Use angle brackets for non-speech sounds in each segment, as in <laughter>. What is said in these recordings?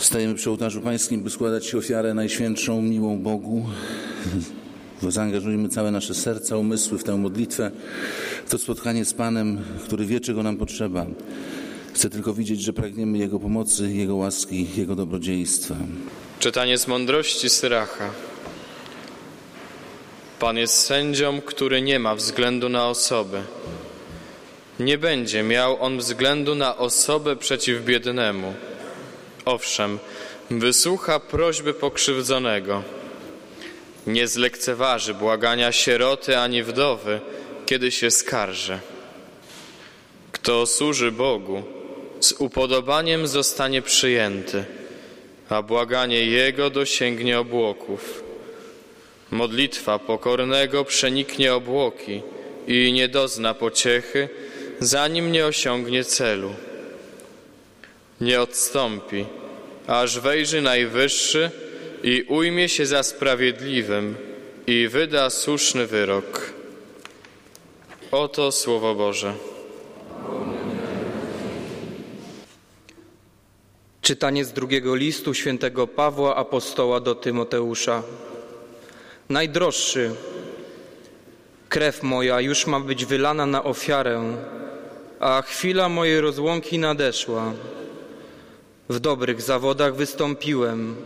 Stajemy przy ołtarzu Pańskim, by składać ofiarę najświętszą, miłą Bogu. <laughs> Zaangażujmy całe nasze serca, umysły w tę modlitwę, w to spotkanie z Panem, który wie, czego nam potrzeba. Chcę tylko widzieć, że pragniemy Jego pomocy, Jego łaski, Jego dobrodziejstwa. Czytanie z mądrości Syracha. Pan jest sędzią, który nie ma względu na osobę. Nie będzie miał on względu na osobę przeciw biednemu. Owszem, wysłucha prośby pokrzywdzonego. Nie zlekceważy błagania sieroty ani wdowy, kiedy się skarży. Kto służy Bogu, z upodobaniem zostanie przyjęty, a błaganie Jego dosięgnie obłoków. Modlitwa pokornego przeniknie obłoki i nie dozna pociechy, zanim nie osiągnie celu. Nie odstąpi, aż wejrzy Najwyższy i ujmie się za sprawiedliwym i wyda słuszny wyrok. Oto Słowo Boże. Czytanie z drugiego listu świętego Pawła apostoła do Tymoteusza. Najdroższy, krew moja już ma być wylana na ofiarę, a chwila mojej rozłąki nadeszła. W dobrych zawodach wystąpiłem,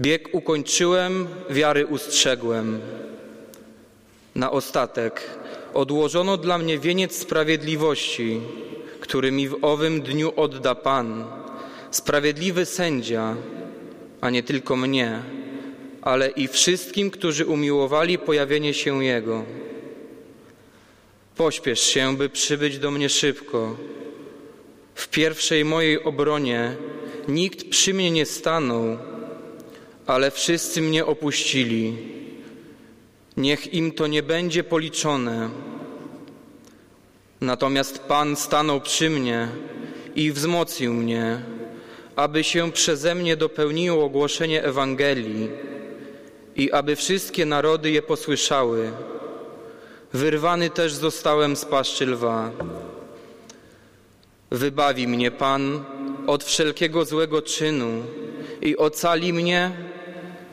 bieg ukończyłem, wiary ustrzegłem. Na ostatek odłożono dla mnie wieniec sprawiedliwości, który mi w owym dniu odda Pan, sprawiedliwy sędzia, a nie tylko mnie, ale i wszystkim, którzy umiłowali pojawienie się Jego. Pośpiesz się, by przybyć do mnie szybko. W pierwszej mojej obronie nikt przy mnie nie stanął, ale wszyscy mnie opuścili. Niech im to nie będzie policzone. Natomiast Pan stanął przy mnie i wzmocnił mnie, aby się przeze mnie dopełniło ogłoszenie Ewangelii i aby wszystkie narody je posłyszały. Wyrwany też zostałem z paszczy lwa. Wybawi mnie Pan od wszelkiego złego czynu i ocali mnie,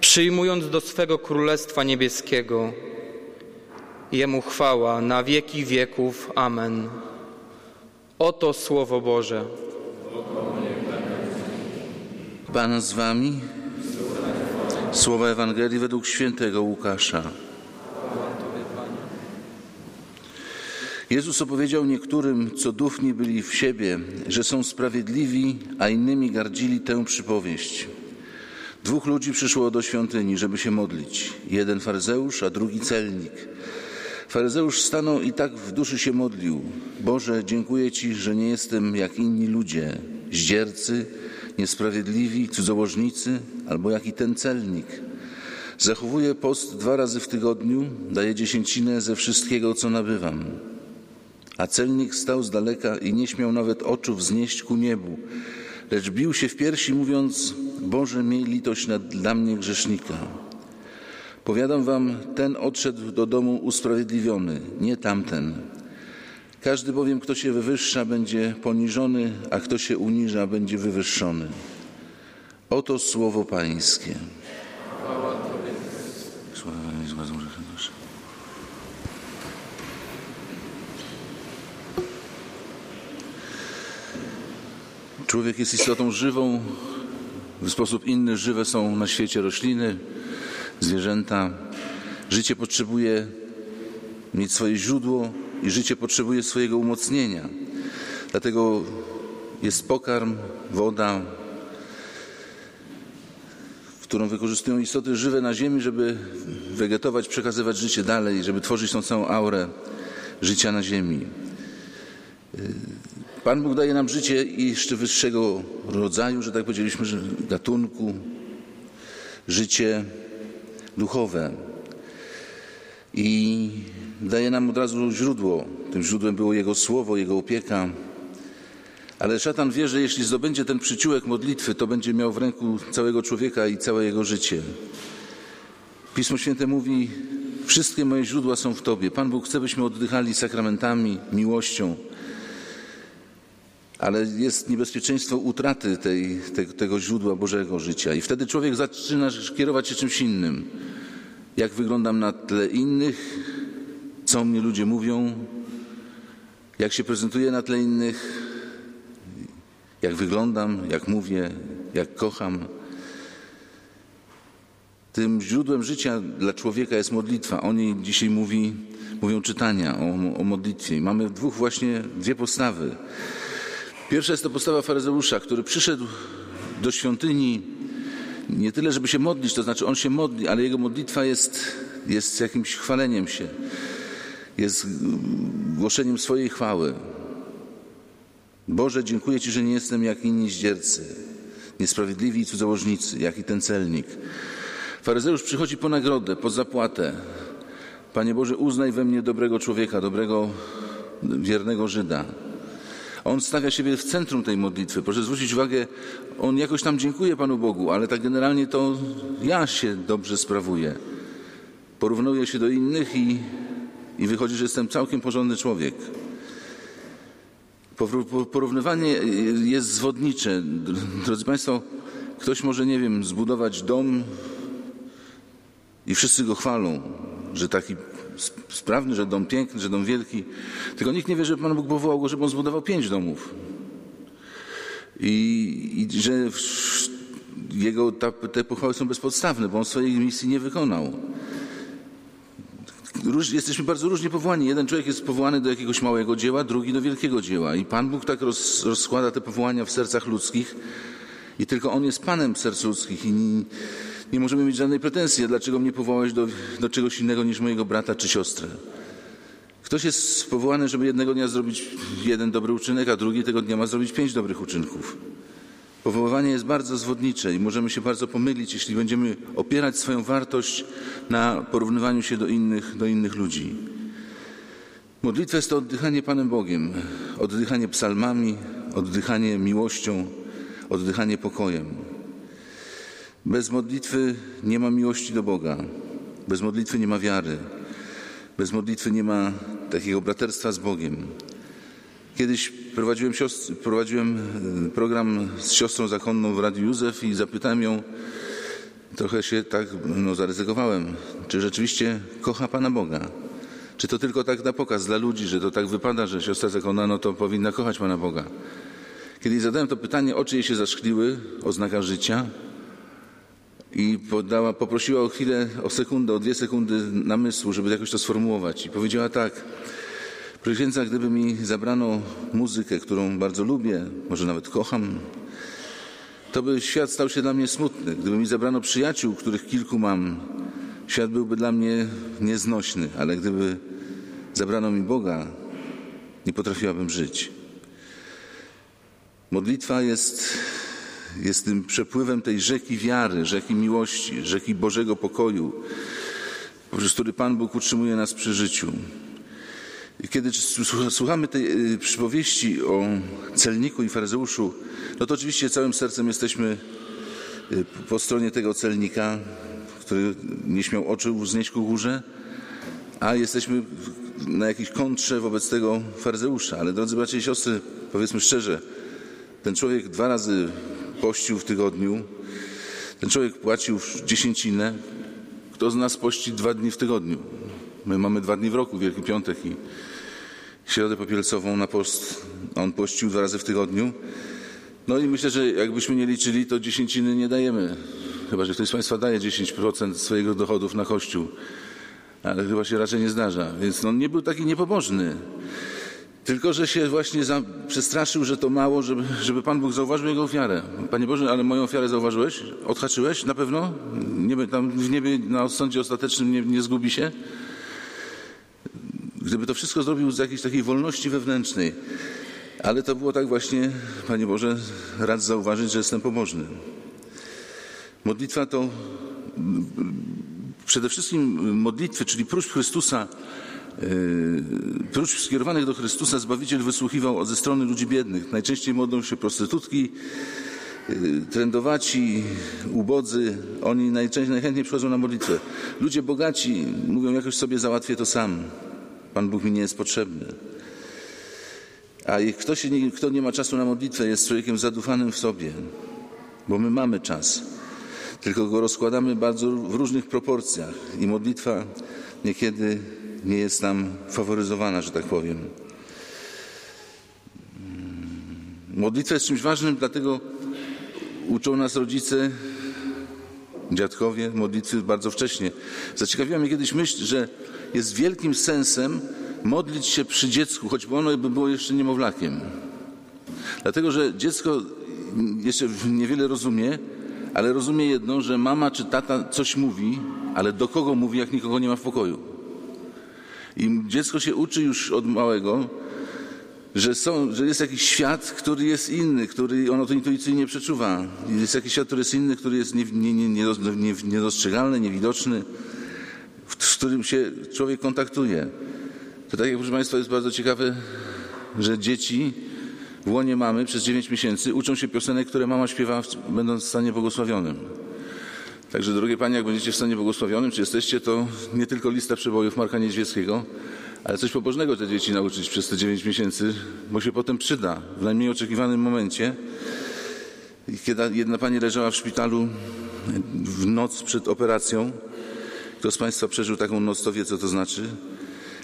przyjmując do swego Królestwa Niebieskiego. Jemu chwała na wieki wieków. Amen. Oto Słowo Boże. Pan z wami. Słowa Ewangelii według świętego Łukasza. Jezus opowiedział niektórym, co duchni byli w siebie, że są sprawiedliwi, a innymi gardzili tę przypowieść. Dwóch ludzi przyszło do świątyni, żeby się modlić. Jeden faryzeusz, a drugi celnik. Faryzeusz stanął i tak w duszy się modlił. Boże, dziękuję Ci, że nie jestem jak inni ludzie, zdziercy, niesprawiedliwi, cudzołożnicy, albo jak i ten celnik. Zachowuję post dwa razy w tygodniu, daję dziesięcinę ze wszystkiego, co nabywam. A celnik stał z daleka i nie śmiał nawet oczu wznieść ku niebu, lecz bił się w piersi, mówiąc: Boże, miej litość nad, dla mnie grzesznika. Powiadam wam, ten odszedł do domu usprawiedliwiony, nie tamten. Każdy bowiem, kto się wywyższa, będzie poniżony, a kto się uniża, będzie wywyższony. Oto słowo Pańskie. Człowiek jest istotą żywą. W sposób inny żywe są na świecie rośliny, zwierzęta. Życie potrzebuje mieć swoje źródło i życie potrzebuje swojego umocnienia. Dlatego jest pokarm, woda, którą wykorzystują istoty żywe na ziemi, żeby wegetować, przekazywać życie dalej, żeby tworzyć tą całą aurę życia na ziemi. Pan Bóg daje nam życie jeszcze wyższego rodzaju, że tak powiedzieliśmy, gatunku, życie duchowe. I daje nam od razu źródło. Tym źródłem było Jego słowo, Jego opieka. Ale szatan wie, że jeśli zdobędzie ten przyciółek modlitwy, to będzie miał w ręku całego człowieka i całe jego życie. Pismo Święte mówi: Wszystkie moje źródła są w Tobie. Pan Bóg chce, byśmy oddychali sakramentami, miłością. Ale jest niebezpieczeństwo utraty tej, te, tego źródła Bożego życia. I wtedy człowiek zaczyna kierować się czymś innym. Jak wyglądam na tle innych, co mnie ludzie mówią, jak się prezentuję na tle innych, jak wyglądam, jak mówię, jak kocham. Tym źródłem życia dla człowieka jest modlitwa. O niej dzisiaj mówi, mówią czytania o, o modlitwie. I mamy dwóch właśnie, dwie postawy. Pierwsza jest to postawa faryzeusza, który przyszedł do świątyni nie tyle, żeby się modlić, to znaczy on się modli, ale jego modlitwa jest, jest jakimś chwaleniem się, jest głoszeniem swojej chwały. Boże, dziękuję Ci, że nie jestem jak inni zdziercy, niesprawiedliwi i cudzołożnicy, jak i ten celnik. Faryzeusz przychodzi po nagrodę, po zapłatę. Panie Boże, uznaj we mnie dobrego człowieka, dobrego, wiernego Żyda. On stawia siebie w centrum tej modlitwy. Proszę zwrócić uwagę, on jakoś tam dziękuję Panu Bogu, ale tak generalnie to ja się dobrze sprawuję. Porównuję się do innych i, i wychodzi, że jestem całkiem porządny człowiek. Porównywanie jest zwodnicze. Drodzy Państwo, ktoś może, nie wiem, zbudować dom i wszyscy go chwalą, że taki sprawny, że dom piękny, że dom wielki. Tylko nikt nie wie, że Pan Bóg powołał go, żeby on zbudował pięć domów. I, i że jego ta, te pochwały są bezpodstawne, bo on swojej misji nie wykonał. Róż, jesteśmy bardzo różnie powołani. Jeden człowiek jest powołany do jakiegoś małego dzieła, drugi do wielkiego dzieła. I Pan Bóg tak roz, rozkłada te powołania w sercach ludzkich i tylko On jest Panem serc ludzkich i nie, możemy mieć żadnej pretensji, dlaczego mnie powołałeś do, do czegoś innego niż mojego brata czy siostrę. Ktoś jest powołany, żeby jednego dnia zrobić jeden dobry uczynek, a drugi tego dnia ma zrobić pięć dobrych uczynków. Powoływanie jest bardzo zwodnicze i możemy się bardzo pomylić, jeśli będziemy opierać swoją wartość na porównywaniu się do innych, do innych ludzi. Modlitwa jest to oddychanie Panem Bogiem, oddychanie psalmami, oddychanie miłością, oddychanie pokojem. Bez modlitwy nie ma miłości do Boga, bez modlitwy nie ma wiary, bez modlitwy nie ma takiego braterstwa z Bogiem. Kiedyś prowadziłem, siostr, prowadziłem e, program z siostrą zakonną w Radiu Józef i zapytałem ją, trochę się tak no, zaryzykowałem, czy rzeczywiście kocha Pana Boga. Czy to tylko tak na pokaz dla ludzi, że to tak wypada, że siostra zakonna no to powinna kochać Pana Boga. Kiedy zadałem to pytanie, oczy jej się zaszkliły, oznaka życia i podała, poprosiła o chwilę, o sekundę, o dwie sekundy namysłu, żeby jakoś to sformułować. I powiedziała tak, Proszę gdyby mi zabrano muzykę, którą bardzo lubię, może nawet kocham, to by świat stał się dla mnie smutny. Gdyby mi zabrano przyjaciół, których kilku mam, świat byłby dla mnie nieznośny, ale gdyby zabrano mi Boga, nie potrafiłabym żyć. Modlitwa jest, jest tym przepływem tej rzeki wiary, rzeki miłości, rzeki Bożego pokoju, poprzez który Pan Bóg utrzymuje nas przy życiu. Kiedy słuchamy tej y, przypowieści o celniku i faryzeuszu, no to oczywiście całym sercem jesteśmy y, po stronie tego celnika, który nie śmiał oczu wznieść ku górze, a jesteśmy na jakiejś kontrze wobec tego faryzeusza. Ale drodzy bracia i siostry, powiedzmy szczerze, ten człowiek dwa razy pościł w tygodniu, ten człowiek płacił dziesięcinę. Kto z nas pości dwa dni w tygodniu? My mamy dwa dni w roku, Wielki Piątek i Środę Popielcową na post. On pościł dwa razy w tygodniu. No i myślę, że jakbyśmy nie liczyli, to dziesięciny nie dajemy. Chyba, że ktoś z Państwa daje 10% swojego dochodów na Kościół. Ale chyba się raczej nie zdarza. Więc on nie był taki niepobożny. Tylko, że się właśnie za, przestraszył, że to mało, żeby, żeby Pan Bóg zauważył jego ofiarę. Panie Boże, ale moją ofiarę zauważyłeś? Odhaczyłeś? Na pewno? Nie, tam w niebie na sądzie ostatecznym nie, nie zgubi się? Gdyby to wszystko zrobił z jakiejś takiej wolności wewnętrznej, ale to było tak właśnie, Panie Boże, rad zauważyć, że jestem pobożny. Modlitwa to przede wszystkim modlitwy, czyli próśb Chrystusa, yy, próśb skierowanych do Chrystusa Zbawiciel wysłuchiwał ze strony ludzi biednych. Najczęściej modlą się prostytutki, yy, trendowaci, ubodzy. Oni najczęściej, najchętniej przychodzą na modlitwę. Ludzie bogaci mówią, jakoś sobie załatwię to sam. Pan Bóg mi nie jest potrzebny. A kto, się nie, kto nie ma czasu na modlitwę, jest człowiekiem zadufanym w sobie, bo my mamy czas, tylko go rozkładamy bardzo w różnych proporcjach i modlitwa niekiedy nie jest nam faworyzowana, że tak powiem. Modlitwa jest czymś ważnym, dlatego uczą nas rodzice, dziadkowie modlitwy bardzo wcześnie. Zaciekawiła mnie kiedyś myśl, że jest wielkim sensem modlić się przy dziecku, choćby ono by było jeszcze niemowlakiem. Dlatego, że dziecko jeszcze niewiele rozumie, ale rozumie jedno, że mama czy tata coś mówi, ale do kogo mówi, jak nikogo nie ma w pokoju. I dziecko się uczy już od małego, że, są, że jest jakiś świat, który jest inny, który ono to intuicyjnie przeczuwa. Jest jakiś świat, który jest inny, który jest nie, nie, nie, nie, niedostrzegalny, niewidoczny, z którym się człowiek kontaktuje. To tak jak, proszę Państwa, jest bardzo ciekawe, że dzieci w łonie mamy przez 9 miesięcy uczą się piosenek, które mama śpiewa, będąc w stanie błogosławionym. Także, drogie Panie, jak będziecie w stanie błogosławionym, czy jesteście, to nie tylko lista przebojów Marka Niedźwieckiego, ale coś pobożnego te dzieci nauczyć przez te 9 miesięcy, bo się potem przyda w najmniej oczekiwanym momencie. Kiedy jedna pani leżała w szpitalu w noc przed operacją, kto z Państwa przeżył taką noc, to wie, co to znaczy.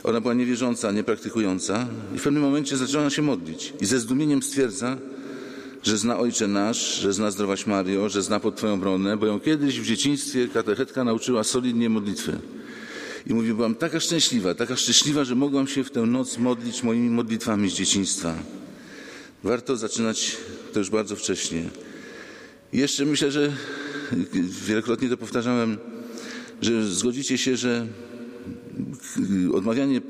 Ona była niewierząca, niepraktykująca i w pewnym momencie zaczęła się modlić. I ze zdumieniem stwierdza, że zna Ojcze Nasz, że zna Zdrowaś Mario, że zna pod Twoją obronę, bo ją kiedyś w dzieciństwie katechetka nauczyła solidnie modlitwy. I mówi, byłam taka szczęśliwa, taka szczęśliwa, że mogłam się w tę noc modlić moimi modlitwami z dzieciństwa. Warto zaczynać to już bardzo wcześnie. I jeszcze myślę, że wielokrotnie to powtarzałem, że zgodzicie się, że odmawianie,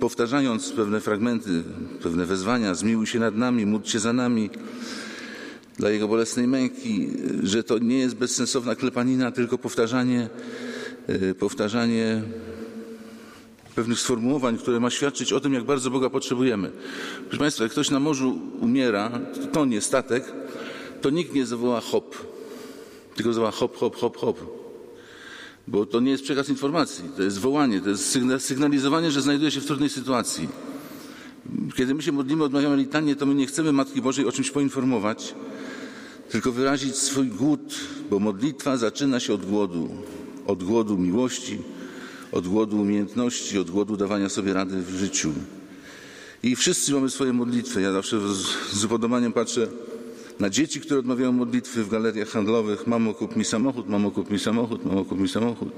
powtarzając pewne fragmenty, pewne wezwania, zmiłuj się nad nami, módl się za nami, dla Jego bolesnej męki, że to nie jest bezsensowna klepanina, tylko powtarzanie, powtarzanie pewnych sformułowań, które ma świadczyć o tym, jak bardzo Boga potrzebujemy. Proszę Państwa, jak ktoś na morzu umiera, to nie statek, to nikt nie zawoła hop, tylko zawoła hop, hop, hop, hop. Bo to nie jest przekaz informacji, to jest wołanie, to jest sygnalizowanie, że znajduje się w trudnej sytuacji. Kiedy my się modlimy, odmawiamy litanie, to my nie chcemy Matki Bożej o czymś poinformować, tylko wyrazić swój głód, bo modlitwa zaczyna się od głodu, od głodu miłości, od głodu umiejętności, od głodu dawania sobie rady w życiu. I wszyscy mamy swoje modlitwy. Ja zawsze z upodobaniem patrzę na dzieci, które odmawiają modlitwy w galeriach handlowych. Mamo, kup mi samochód, mamo, kup mi samochód, mamo, kup mi samochód.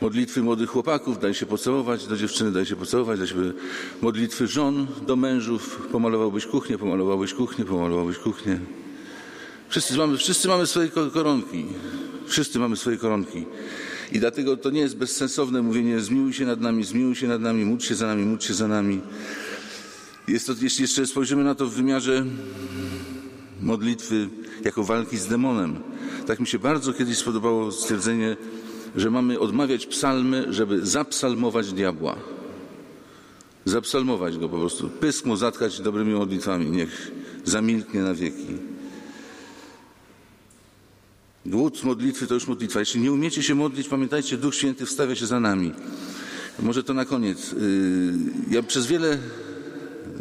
Modlitwy młodych chłopaków, daj się pocałować, do dziewczyny daj się pocałować, daj się... modlitwy żon do mężów, pomalowałbyś kuchnię, pomalowałbyś kuchnię, pomalowałbyś kuchnię. Wszyscy mamy, wszyscy mamy swoje koronki. Wszyscy mamy swoje koronki. I dlatego to nie jest bezsensowne mówienie zmiłuj się nad nami, zmiłuj się nad nami, módl się za nami, módl się za nami. Jest to, jeśli jeszcze spojrzymy na to w wymiarze modlitwy jako walki z demonem. Tak mi się bardzo kiedyś spodobało stwierdzenie, że mamy odmawiać psalmy, żeby zapsalmować diabła. Zapsalmować go po prostu. Pysk mu zatkać dobrymi modlitwami. Niech zamilknie na wieki. Głód modlitwy to już modlitwa. Jeśli nie umiecie się modlić, pamiętajcie, Duch Święty wstawia się za nami. Może to na koniec. Ja przez wiele,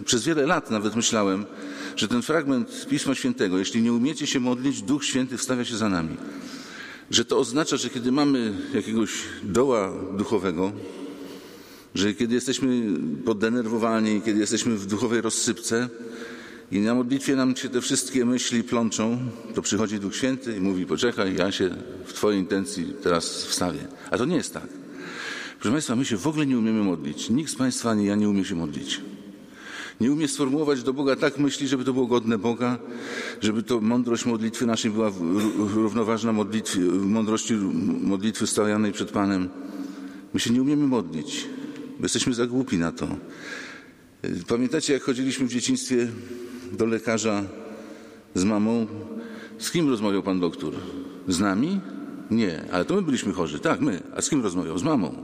przez wiele lat nawet myślałem, że ten fragment Pisma Świętego, jeśli nie umiecie się modlić, Duch Święty wstawia się za nami. Że to oznacza, że kiedy mamy jakiegoś doła duchowego, że kiedy jesteśmy poddenerwowani, kiedy jesteśmy w duchowej rozsypce i na modlitwie nam się te wszystkie myśli plączą, to przychodzi Duch Święty i mówi: Poczekaj, ja się w Twojej intencji teraz wstawię. A to nie jest tak. Proszę Państwa, my się w ogóle nie umiemy modlić. Nikt z Państwa ani ja nie umie się modlić nie umie sformułować do Boga tak myśli, żeby to było godne Boga, żeby to mądrość modlitwy naszej była równoważna modlitwie, mądrości modlitwy stawianej przed Panem. My się nie umiemy modlić, bo jesteśmy za głupi na to. Pamiętacie, jak chodziliśmy w dzieciństwie do lekarza z mamą? Z kim rozmawiał pan doktor? Z nami? Nie, ale to my byliśmy chorzy. Tak, my. A z kim rozmawiał? Z mamą.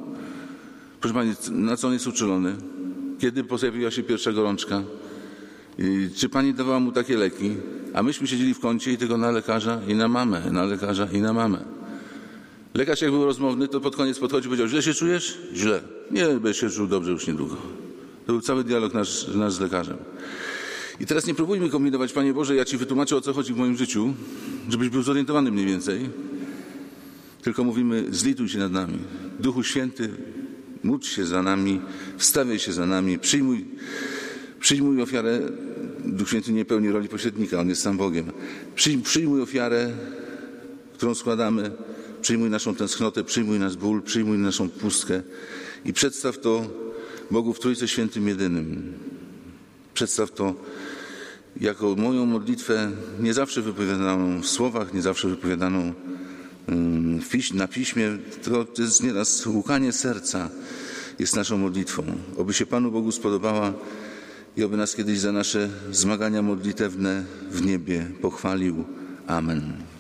Proszę pani, na co on jest uczulony? Kiedy pojawiła się pierwsza gorączka? Czy pani dawała mu takie leki? A myśmy siedzieli w kącie i tylko na lekarza i na mamę, na lekarza i na mamę. Lekarz jak był rozmowny, to pod koniec podchodził i powiedział, źle się czujesz? Źle. Nie, będziesz się czuł dobrze już niedługo. To był cały dialog nasz, nasz z lekarzem. I teraz nie próbujmy kombinować, Panie Boże, ja Ci wytłumaczę, o co chodzi w moim życiu, żebyś był zorientowany mniej więcej. Tylko mówimy, zlituj się nad nami. Duchu Święty, módl się za nami, wstawiaj się za nami, przyjmuj, przyjmuj ofiarę. Duch Święty nie pełni roli pośrednika, On jest sam Bogiem. Przyjm, przyjmuj ofiarę, którą składamy, przyjmuj naszą tęsknotę, przyjmuj nasz ból, przyjmuj naszą pustkę i przedstaw to Bogu w Trójce Świętym Jedynym. Przedstaw to jako moją modlitwę, nie zawsze wypowiadaną w słowach, nie zawsze wypowiadaną na piśmie, to, to jest nieraz łukanie serca jest naszą modlitwą. Oby się Panu Bogu spodobała i oby nas kiedyś za nasze zmagania modlitewne w niebie pochwalił. Amen.